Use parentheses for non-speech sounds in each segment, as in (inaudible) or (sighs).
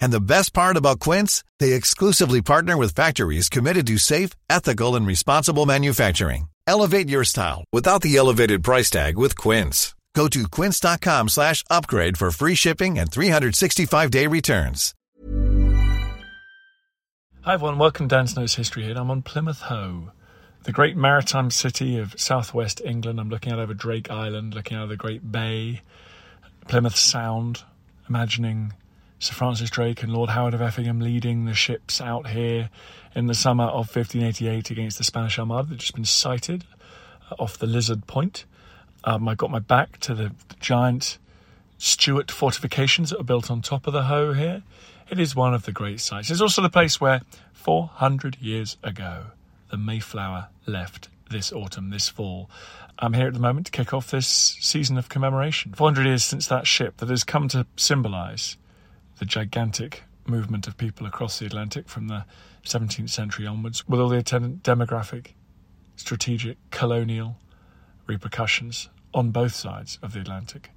And the best part about Quince, they exclusively partner with factories committed to safe, ethical, and responsible manufacturing. Elevate your style without the elevated price tag with Quince. Go to quince.com slash upgrade for free shipping and 365-day returns. Hi everyone, welcome to Dan Snow's History Hit. I'm on Plymouth Hoe, the great maritime city of southwest England. I'm looking out over Drake Island, looking out of the Great Bay, Plymouth Sound, imagining Sir Francis Drake and Lord Howard of Effingham leading the ships out here in the summer of 1588 against the Spanish Armada that just been sighted uh, off the Lizard Point. Um, I got my back to the, giant Stuart fortifications that are built on top of the Hoe here. It is one of the great sights. It's also the place where 400 years ago the Mayflower left this autumn, this fall. I'm here at the moment to kick off this season of commemoration. 400 years since that ship that has come to symbolise the gigantic movement of people across the Atlantic from the 17th century onwards, with all the attendant demographic, strategic, colonial repercussions on both sides of the Atlantic.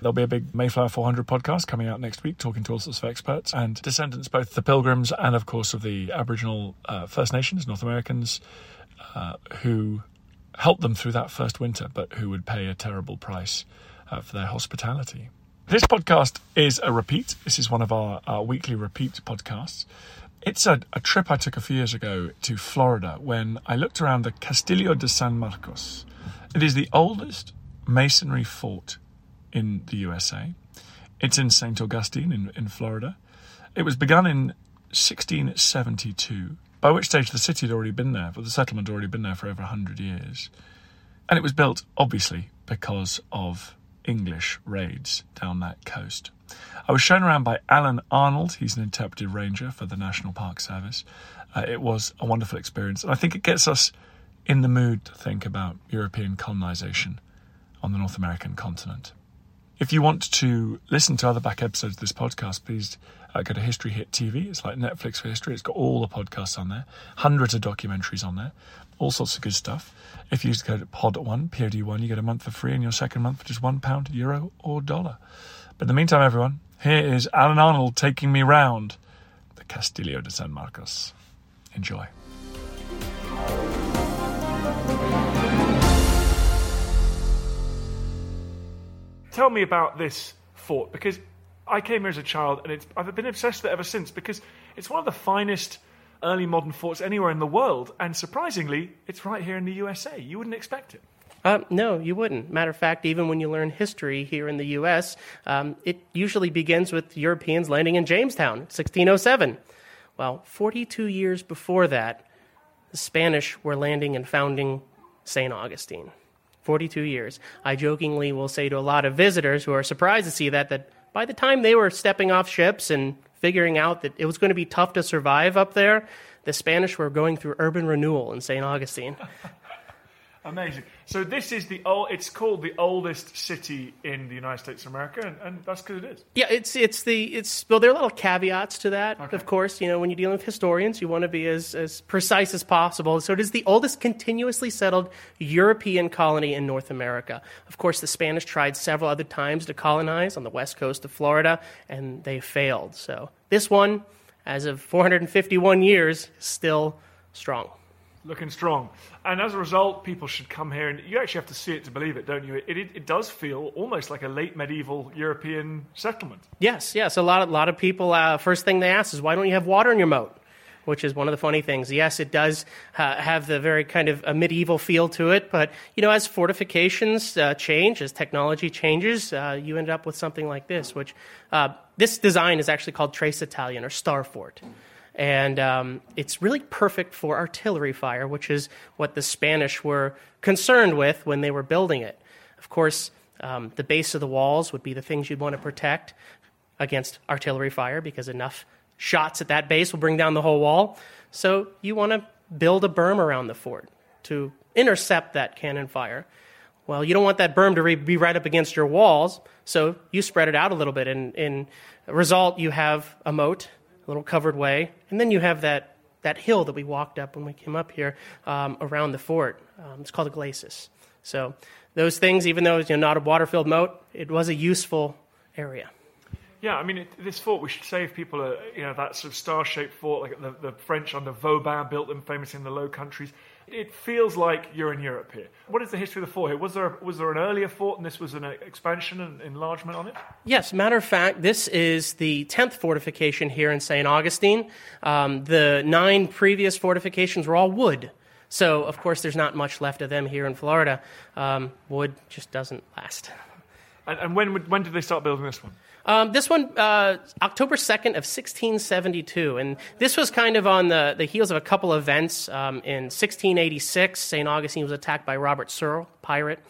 There'll be a big Mayflower 400 podcast coming out next week, talking to all sorts of experts and descendants, both the Pilgrims and, of course, of the Aboriginal uh, First Nations, North Americans, uh, who helped them through that first winter, but who would pay a terrible price uh, for their hospitality. This podcast is a repeat. This is one of our, our weekly repeat podcasts. It's a, a trip I took a few years ago to Florida when I looked around the Castillo de San Marcos. It is the oldest masonry fort in the USA. It's in St. Augustine in, in Florida. It was begun in 1672, by which stage the city had already been there, but the settlement had already been there for over 100 years. And it was built, obviously, because of English raids down that coast. I was shown around by Alan Arnold. He's an interpretive ranger for the National Park Service. Uh, it was a wonderful experience, and I think it gets us in the mood to think about European colonization on the North American continent. If you want to listen to other back episodes of this podcast, please uh, go to History Hit TV. It's like Netflix for history. It's got all the podcasts on there, hundreds of documentaries on there, all sorts of good stuff. If you use the code POD1, POD1, you get a month for free and your second month for just one pound, euro, or dollar. But in the meantime, everyone, here is Alan Arnold taking me round the Castillo de San Marcos. Enjoy. Tell me about this fort because I came here as a child and I've been obsessed with it ever since because it's one of the finest early modern forts anywhere in the world, and surprisingly, it's right here in the USA. You wouldn't expect it. Uh, no, you wouldn't. Matter of fact, even when you learn history here in the U.S., um, it usually begins with Europeans landing in Jamestown, 1607. Well, 42 years before that, the Spanish were landing and founding St. Augustine. 42 years. I jokingly will say to a lot of visitors who are surprised to see that, that by the time they were stepping off ships and figuring out that it was going to be tough to survive up there, the Spanish were going through urban renewal in St. Augustine. (laughs) Amazing. So this is the old. It's called the oldest city in the United States of America, and, and that's because it is. Yeah, it's it's the it's well, there are little caveats to that. Of course, you know when you're dealing with historians, you want to be as as precise as possible. So it is the oldest continuously settled European colony in North America. Of course, the Spanish tried several other times to colonize on the west coast of Florida, and they failed. So this one, as of 451 years, is still strong. Looking strong, and as a result, people should come here. And you actually have to see it to believe it, don't you? It, it, it does feel almost like a late medieval European settlement. Yes, yes. A lot of lot of people. Uh, first thing they ask is, "Why don't you have water in your moat?" which is one of the funny things. Yes, it does uh, have the very kind of a medieval feel to it, but you know, as fortifications uh, change, as technology changes, uh, you end up with something like this. Which uh, this design is actually called Trace Italian or Star Fort. And um, it's really perfect for artillery fire, which is what the Spanish were concerned with when they were building it. Of course, um, the base of the walls would be the things you'd want to protect against artillery fire because enough shots at that base will bring down the whole wall. So you want to build a berm around the fort to intercept that cannon fire. Well, you don't want that berm to re- be right up against your walls, so you spread it out a little bit. And in result, you have a moat, little covered way, and then you have that, that hill that we walked up when we came up here um, around the fort. Um, it's called a glacis. So those things, even though it's you know, not a water-filled moat, it was a useful area. Yeah, I mean, it, this fort, we should save people, a, you know, that sort of star-shaped fort, like the, the French under Vauban built them famously in the Low Countries. It feels like you're in Europe here. What is the history of the fort here? Was there, was there an earlier fort and this was an expansion and enlargement on it? Yes, matter of fact, this is the 10th fortification here in St. Augustine. Um, the nine previous fortifications were all wood. So, of course, there's not much left of them here in Florida. Um, wood just doesn't last. And, and when, when did they start building this one? Um, this one, uh, October 2nd of 1672. And this was kind of on the, the heels of a couple events. Um, in 1686, St. Augustine was attacked by Robert Searle, pirate.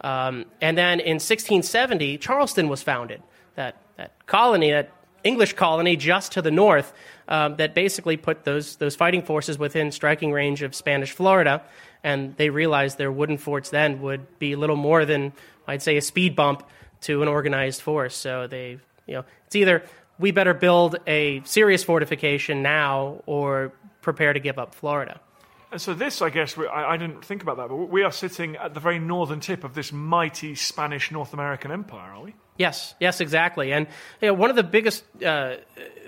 Um, and then in 1670, Charleston was founded. That, that colony, that English colony just to the north, um, that basically put those, those fighting forces within striking range of Spanish Florida. And they realized their wooden forts then would be little more than, I'd say, a speed bump to an organized force. So they, you know, it's either we better build a serious fortification now or prepare to give up Florida. And so this, I guess, I, I, didn't think about that, but we are sitting at the very northern tip of this mighty Spanish North American empire, are we? Yes, yes, exactly. And you know, one of the biggest uh,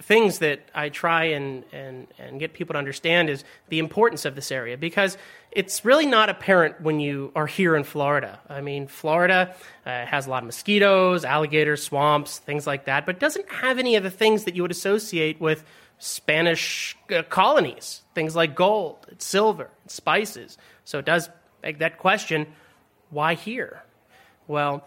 things that I try and, and, and get people to understand is the importance of this area because it's really not apparent when you are here in Florida. I mean, Florida uh, has a lot of mosquitoes, alligators, swamps, things like that, but doesn't have any of the things that you would associate with Spanish uh, colonies, things like gold, silver, spices. So it does beg that question why here? Well,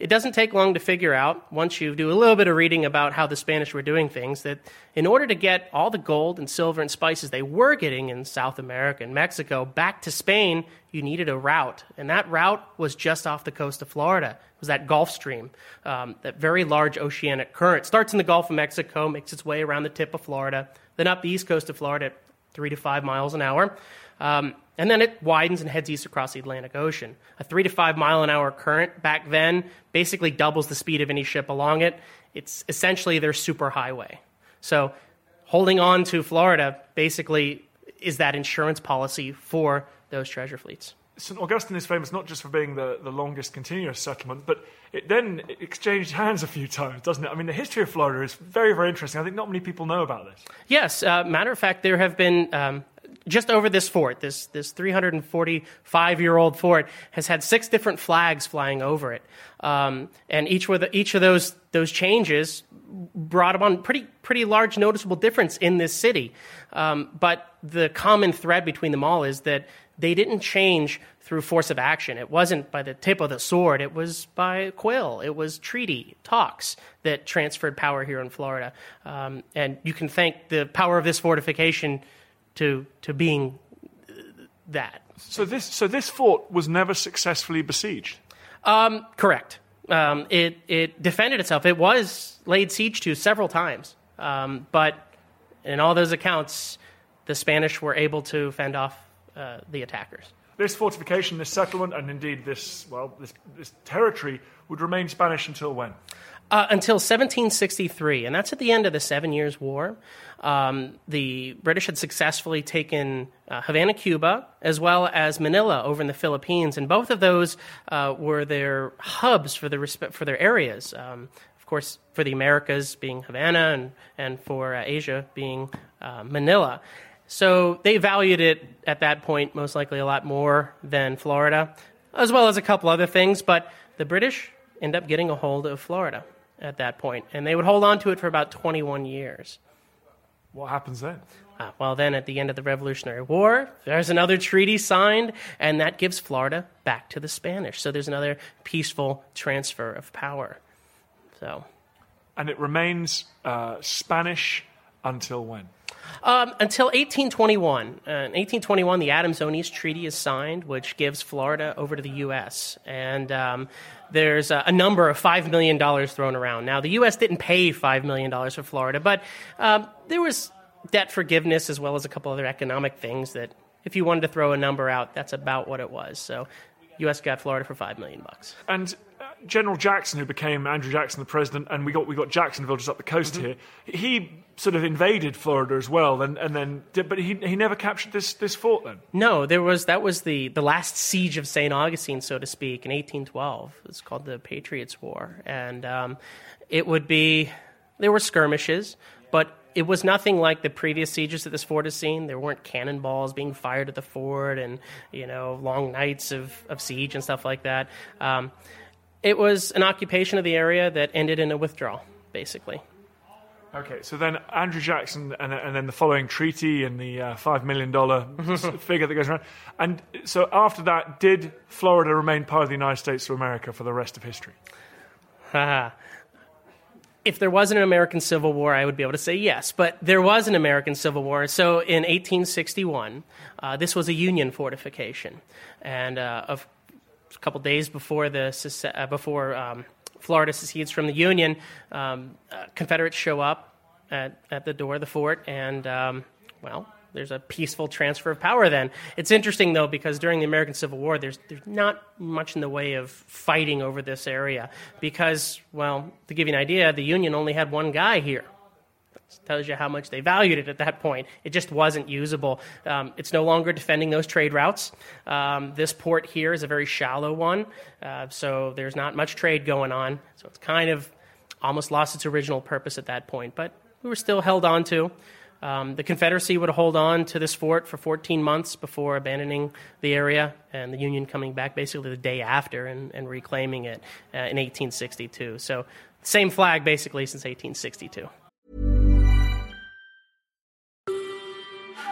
it doesn't take long to figure out, once you do a little bit of reading about how the Spanish were doing things, that in order to get all the gold and silver and spices they were getting in South America and Mexico back to Spain, you needed a route. And that route was just off the coast of Florida. It was that Gulf Stream, um, that very large oceanic current. Starts in the Gulf of Mexico, makes its way around the tip of Florida, then up the east coast of Florida three to five miles an hour. Um, and then it widens and heads east across the Atlantic Ocean. A three to five mile an hour current back then basically doubles the speed of any ship along it. It's essentially their superhighway. So holding on to Florida basically is that insurance policy for those treasure fleets. St. Augustine is famous not just for being the, the longest continuous settlement, but it then exchanged hands a few times, doesn't it? I mean, the history of Florida is very, very interesting. I think not many people know about this. Yes. Uh, matter of fact, there have been um, just over this fort, this, this 345 year old fort, has had six different flags flying over it. Um, and each, with, each of those, those changes brought about pretty, pretty large noticeable difference in this city. Um, but the common thread between them all is that they didn't change through force of action. It wasn't by the tip of the sword, it was by quill, it was treaty, talks that transferred power here in Florida. Um, and you can thank the power of this fortification to, to being that. So this, so this fort was never successfully besieged? Um, correct. Um, it, it defended itself. It was laid siege to several times. Um, but in all those accounts, the Spanish were able to fend off uh, the attackers. This fortification, this settlement, and indeed this, well, this, this territory would remain Spanish until when? Uh, until 1763, and that's at the end of the Seven Years' War. Um, the British had successfully taken uh, Havana, Cuba, as well as Manila over in the Philippines, and both of those uh, were their hubs for, the for their areas. Um, of course, for the Americas being Havana, and, and for uh, Asia being uh, Manila. So they valued it at that point most likely a lot more than Florida, as well as a couple other things, but the British end up getting a hold of Florida at that point, and they would hold on to it for about 21 years. What happens then? Uh, well, then at the end of the Revolutionary War, there's another treaty signed, and that gives Florida back to the Spanish. So there's another peaceful transfer of power. So And it remains uh, Spanish until when? Um, until 1821. Uh, in 1821, the Adams-Onis Treaty is signed, which gives Florida over to the U.S. And um, there's a, a, number of $5 million thrown around. Now, the U.S. didn't pay $5 million for Florida, but um, there was debt forgiveness as well as a couple other economic things that if you wanted to throw a number out, that's about what it was. So U.S. got Florida for 5 million. bucks. And General Jackson, who became Andrew Jackson the president, and we got we got Jacksonville just up the coast mm-hmm. here. He sort of invaded Florida as well, and, and then did, but he he never captured this this fort then. No, there was that was the the last siege of Saint Augustine, so to speak, in 1812. It's called the Patriots' War, and um, it would be there were skirmishes, but it was nothing like the previous sieges that this fort has seen. There weren't cannonballs being fired at the fort, and you know long nights of, of siege and stuff like that. Um, it was an occupation of the area that ended in a withdrawal, basically. Okay, so then Andrew Jackson, and, and then the following treaty and the uh, $5 million (laughs) figure that goes around. And so after that, did Florida remain part of the United States of America for the rest of history? if there wasn't an American Civil War, I would be able to say yes. But there was an American Civil War. So in 1861, uh, this was a Union fortification. And uh, of a couple days before the uh, before um, Florida secedes from the Union, um, uh, Confederates show up at, at the door of the fort, and um, well, there's a peaceful transfer of power. Then it's interesting though because during the American Civil War, there's there's not much in the way of fighting over this area because, well, to give you an idea, the Union only had one guy here tells you how much they valued it at that point. It just wasn't usable. Um, it's no longer defending those trade routes. Um, this port here is a very shallow one, uh, so there's not much trade going on. So it's kind of almost lost its original purpose at that point, but we were still held on to. Um, the Confederacy would hold on to this fort for 14 months before abandoning the area, and the Union coming back basically the day after and, and reclaiming it uh, in 1862. So, same flag basically since 1862.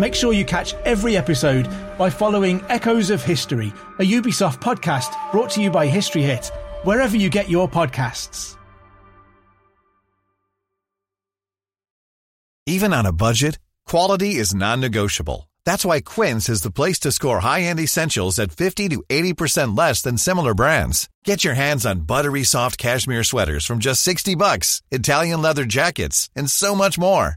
Make sure you catch every episode by following Echoes of History, a Ubisoft podcast brought to you by History Hit, wherever you get your podcasts. Even on a budget, quality is non-negotiable. That's why Quince is the place to score high-end essentials at 50 to 80% less than similar brands. Get your hands on buttery soft cashmere sweaters from just 60 bucks, Italian leather jackets, and so much more.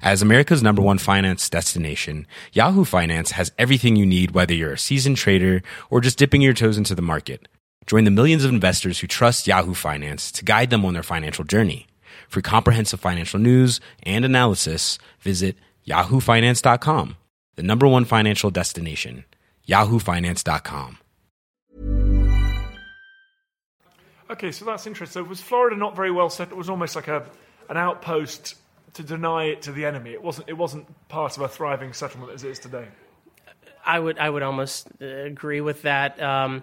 As America's number one finance destination, Yahoo Finance has everything you need whether you're a seasoned trader or just dipping your toes into the market. Join the millions of investors who trust Yahoo Finance to guide them on their financial journey. For comprehensive financial news and analysis, visit yahoofinance.com, the number one financial destination, yahoofinance.com. Okay, so that's interesting. So was Florida not very well set? It was almost like a an outpost to deny it to the enemy. It wasn't. It wasn't part of a thriving settlement as it is today. I would. I would almost uh, agree with that. Um,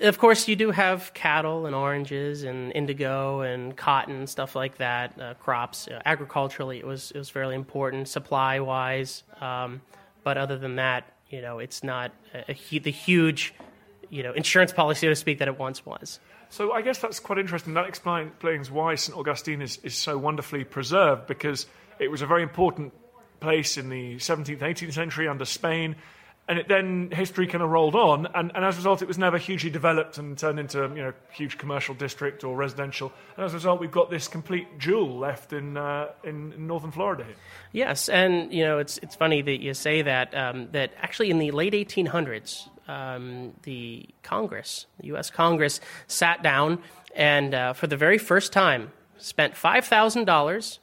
Of course, you do have cattle and oranges and indigo and cotton stuff like that. Uh, crops, uh, agriculturally, it was it was fairly important, supply wise. Um, but other than that, you know, it's not a, a, the huge, you know, insurance policy, so to speak, that it once was. So I guess that's quite interesting. That explains why St Augustine is, is so wonderfully preserved because it was a very important place in the 17th, 18th century under Spain. And it then history kind of rolled on, and, and as a result, it was never hugely developed and turned into you know huge commercial district or residential. And as a result, we've got this complete jewel left in uh, in, in northern Florida here. Yes, and you know it's it's funny that you say that. Um, that actually in the late 1800s, um, the Congress, the U.S. Congress, sat down and uh, for the very first time spent five thousand dollars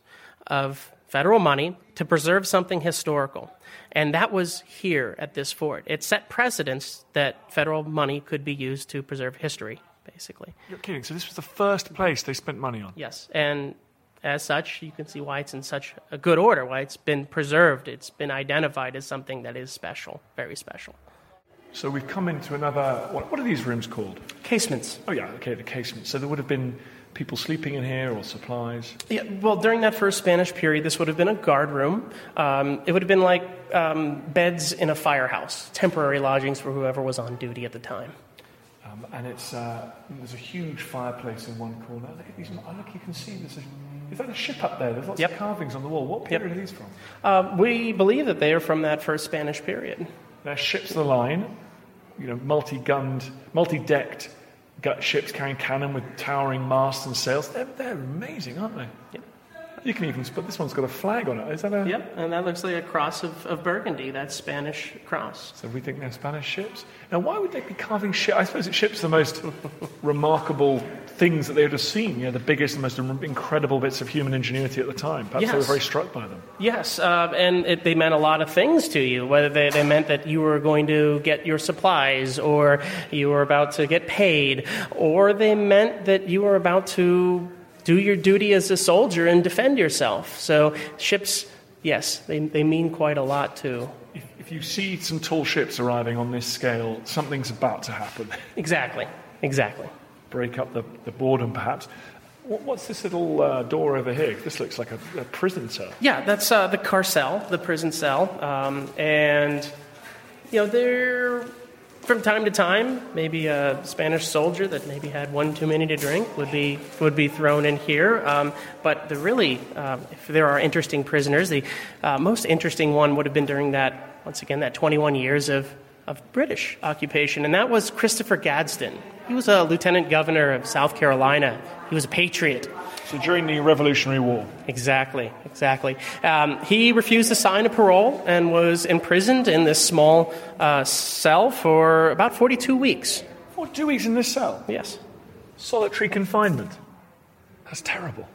of federal money to preserve something historical. And that was here at this fort. It set precedents that federal money could be used to preserve history, basically. You're kidding. So this was the first place they spent money on. Yes, and as such, you can see why it's in such a good order, why it's been preserved, it's been identified as something that is special, very special. So we've come into another. What, what are these rooms called? Casements. Oh yeah, okay, the casements. So there would have been people sleeping in here or supplies. Yeah, well, during that first Spanish period, this would have been a guard room. Um, it would have been like um, beds in a firehouse, temporary lodgings for whoever was on duty at the time. Um, and it's uh, there's a huge fireplace in one corner. Look at these. Look, you can see there's a. Is that a ship up there? There's lots Yep. of carvings on the wall. What period Yep. are these from? Uh, we believe that they are from that first Spanish period. They're ships of the line, you know, multi-gunned, multi-decked ships carrying cannon with towering masts and sails. They're, they're amazing, aren't they? Yep. You can even spot this one's got a flag on it. Is that a? Yep, and that looks like a cross of, of Burgundy, that Spanish cross. So we think they're Spanish ships. Now, why would they be carving ships? I suppose it ships the most (laughs) remarkable things that they would have seen. You know, the biggest, and most incredible bits of human ingenuity at the time. Perhaps they were very struck by them. Yes, uh, and it, they meant a lot of things to you. Whether they, they meant that you were going to get your supplies, or you were about to get paid, or they meant that you were about to do your duty as a soldier and defend yourself. So ships, yes, they, they mean quite a lot too. If, if you see some tall ships arriving on this scale, something's about to happen. (laughs) Exactly, exactly. Break up the, the boredom, perhaps. What's this little uh, door over here? This looks like a, a prison cell. Yeah, that's uh, the carcel, the prison cell, um, and you know they're from time to time maybe a Spanish soldier that maybe had one too many to drink would be would be thrown in here. Um, but the really, um, if there are interesting prisoners, the uh, most interesting one would have been during that once again that 21 years of of British occupation, and that was Christopher Gadsden. He was a lieutenant governor of South Carolina. He was a patriot. So during the Revolutionary War, Exactly, exactly. Um, he refused to sign a parole and was imprisoned in this small uh, cell for about 42 weeks. for two weeks in this cell, Yes. solitary confinement. That's terrible.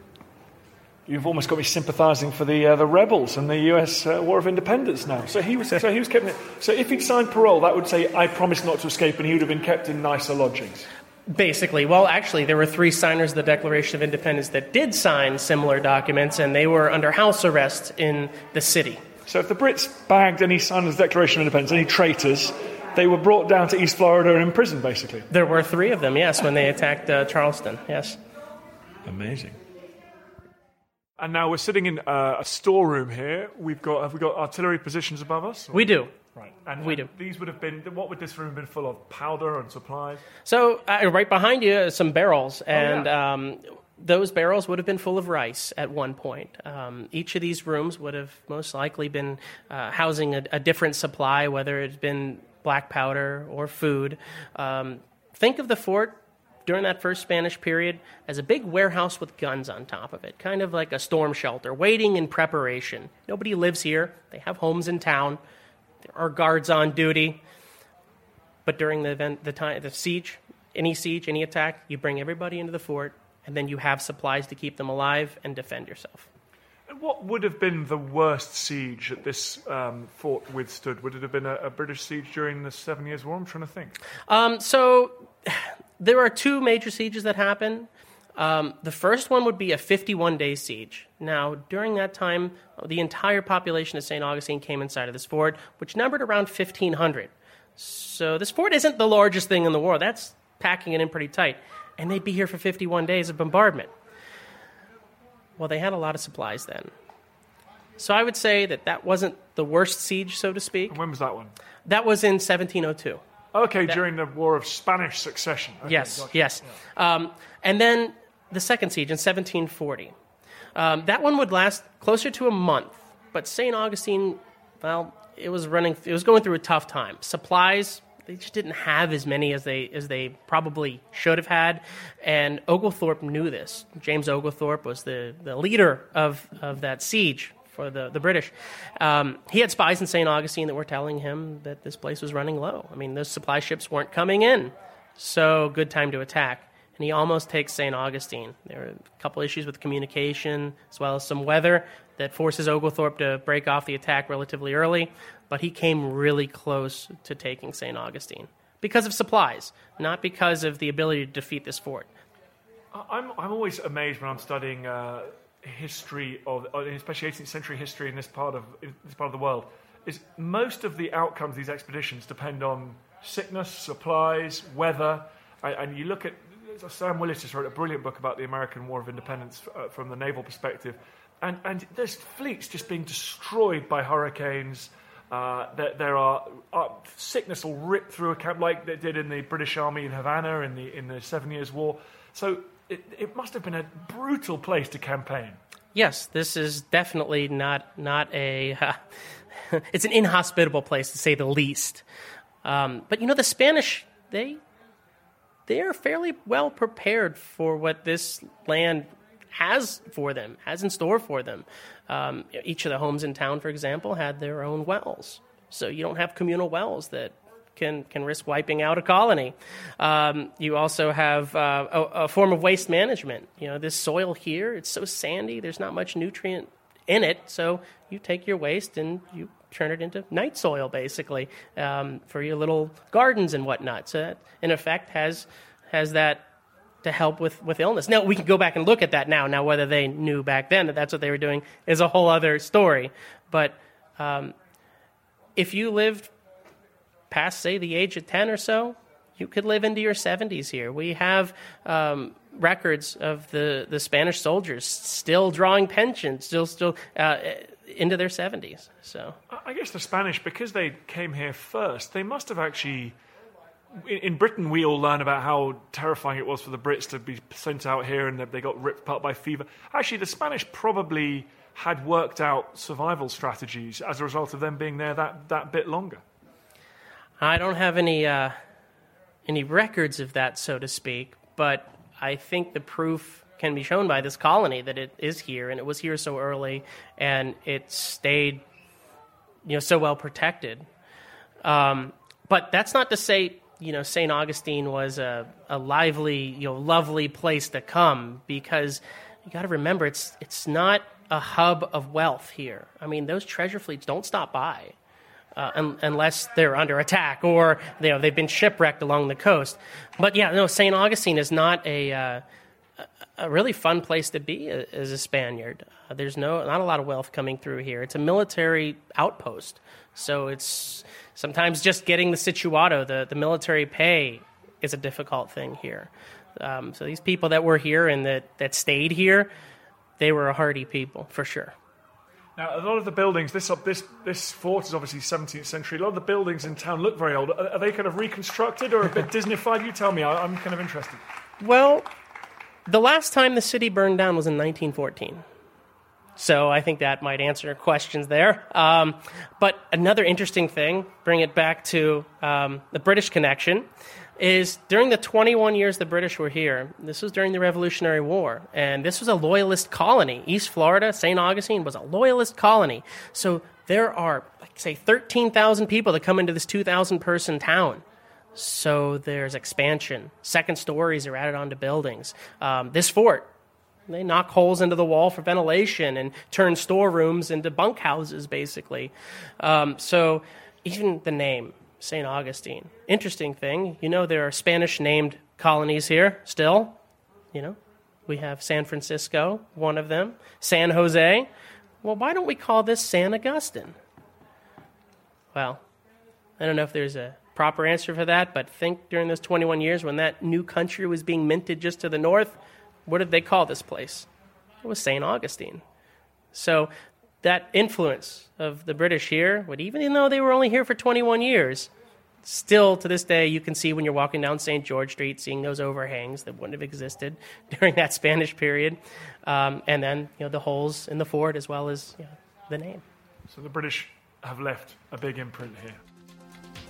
You've almost got me sympathising for the uh, the rebels and the U.S. Uh, War of Independence now. So he was so he was kept. In, so if he'd signed parole, that would say I promise not to escape, and he would have been kept in nicer lodgings. Basically, well, actually, there were three signers of the Declaration of Independence that did sign similar documents, and they were under house arrest in the city. So if the Brits bagged any signers of the Declaration of Independence, any traitors, they were brought down to East Florida and imprisoned, basically. There were three of them, yes, when they attacked uh, Charleston, yes. Amazing. And now we're sitting in uh, a storeroom here. We've got have we got artillery positions above us? We do. Right. And we do. These would have been. What would this room have been full of? Powder and supplies. So, uh, right behind you, are some barrels, and yeah. um, those barrels would have been full of rice at one point. Um, each of these rooms would have most likely been uh, housing a, a different supply, whether it's been black powder or food. Um, think of the fort during that first Spanish period as a big warehouse with guns on top of it, kind of like a storm shelter, waiting in preparation. Nobody lives here, they have homes in town, there are guards on duty. But during the event, the time, the siege, any siege, any attack, you bring everybody into the fort, and then you have supplies to keep them alive and defend yourself. And what would have been the worst siege that this um, fort withstood? Would it have been a, a British siege during the Seven Years' War? I'm trying to think. Um, so (sighs) there are two major sieges that happen. Um, the first one would be a 51 day siege. Now, during that time, the entire population of St. Augustine came inside of this fort, which numbered around 1,500. So this fort isn't the largest thing in the world. That's packing it in pretty tight. And they'd be here for 51 days of bombardment. Well, they had a lot of supplies then. So I would say that that wasn't the worst siege, so to speak. When was that one? That was in 1702. Okay, during the War of Spanish Succession. Okay, yes, gotcha. yes. Um, and then the second siege in 1740. Um, that one would last closer to a month, but St. Augustine, well, it was running, it was going through a tough time. Supplies, they just didn't have as many as they as they probably should have had, and Oglethorpe knew this. James Oglethorpe was the, the leader of, of that siege for the, the British. Um, he had spies in St. Augustine that were telling him that this place was running low. I mean, those supply ships weren't coming in, so good time to attack. And he almost takes St. Augustine. There are a couple issues with communication, as well as some weather that forces Oglethorpe to break off the attack relatively early. But he came really close to taking St. Augustine because of supplies, not because of the ability to defeat this fort. I'm, I'm always amazed when I'm studying uh, history of, uh, especially 18th century history in this part of this part of the world, is most of the outcomes of these expeditions depend on sickness, supplies, weather, and, and you look at Sam Willis just wrote a brilliant book about the American War of Independence uh, from the naval perspective, and and there's fleets just being destroyed by hurricanes. Uh, there, there are uh, sickness will rip through a camp like they did in the British Army in Havana in the in the Seven Years' War. So it, it must have been a brutal place to campaign. Yes, this is definitely not not a. (laughs) it's an inhospitable place to say the least. Um, but you know, the Spanish they they are fairly well prepared for what this land has for them, has in store for them. Um, each of the homes in town, for example, had their own wells, so you don't have communal wells that can can risk wiping out a colony. Um, you also have uh, a, a, form of waste management. You know, this soil here, it's so sandy. There's not much nutrient in it, so you take your waste and you turn it into night soil, basically, um, for your little gardens and whatnot. So that, in effect, has has that to help with, with illness. Now, we can go back and look at that now. Now, whether they knew back then that that's what they were doing is a whole other story. But um, if you lived past, say, the age of 10 or so, you could live into your 70s here. We have um, records of the, the Spanish soldiers still drawing pensions, still, still uh, into their 70s. So I guess the Spanish, because they came here first, they must have actually. In Britain, we all learn about how terrifying it was for the Brits to be sent out here and that they got ripped apart by fever. Actually, the Spanish probably had worked out survival strategies as a result of them being there that, that bit longer. I don't have any uh, any records of that, so to speak, but I think the proof can be shown by this colony that it is here and it was here so early and it stayed, you know, so well protected. Um, but that's not to say, you know, St. Augustine was a, a lively, you know, lovely place to come because you got to remember it's it's not a hub of wealth here. I mean, those treasure fleets don't stop by uh, un- unless they're under attack or you know they've been shipwrecked along the coast. But yeah, no, St. Augustine is not a uh, a really fun place to be as a Spaniard. Uh, there's no not a lot of wealth coming through here. It's a military outpost, so it's sometimes just getting the situado, the the military pay, is a difficult thing here. Um, so these people that were here and that that stayed here, they were a hardy people for sure. Now, a lot of the buildings, this, this, this fort is obviously 17th century. A lot of the buildings in town look very old. Are, are they kind of reconstructed or a bit (laughs) Disneyfied? You tell me. I, I'm kind of interested. Well, the last time the city burned down was in 1914. So I think that might answer questions there. Um, but another interesting thing, bring it back to um, the British connection, is during the 21 years the British were here, this was during the Revolutionary War, and this was a loyalist colony. East Florida, St. Augustine, was a loyalist colony. So there are, like, say, 13,000 people that come into this 2,000 person town. So there's expansion. Second stories are added onto buildings. Um, this fort, they knock holes into the wall for ventilation and turn storerooms into bunkhouses, basically. Um, so even the name, St. Augustine. Interesting thing, you know, there are Spanish named colonies here still. You know, we have San Francisco, one of them, San Jose. Well, why don't we call this San Augustine? Well, I don't know if there's a proper answer for that, but think during those 21 years when that new country was being minted just to the north, what did they call this place? It was St. Augustine. So that influence of the British here, would even though they were only here for 21 years, still to this day you can see when you're walking down St. George Street, seeing those overhangs that wouldn't have existed (laughs) during that Spanish period, um, and then you know the holes in the fort as well as you know, the name. So the British have left a big imprint here.